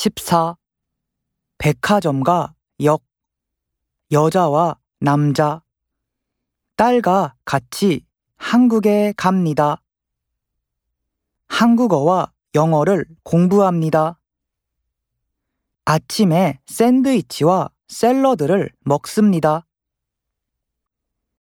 14. 백화점과 역. 여자와 남자. 딸과 같이 한국에 갑니다. 한국어와 영어를 공부합니다. 아침에 샌드위치와 샐러드를 먹습니다.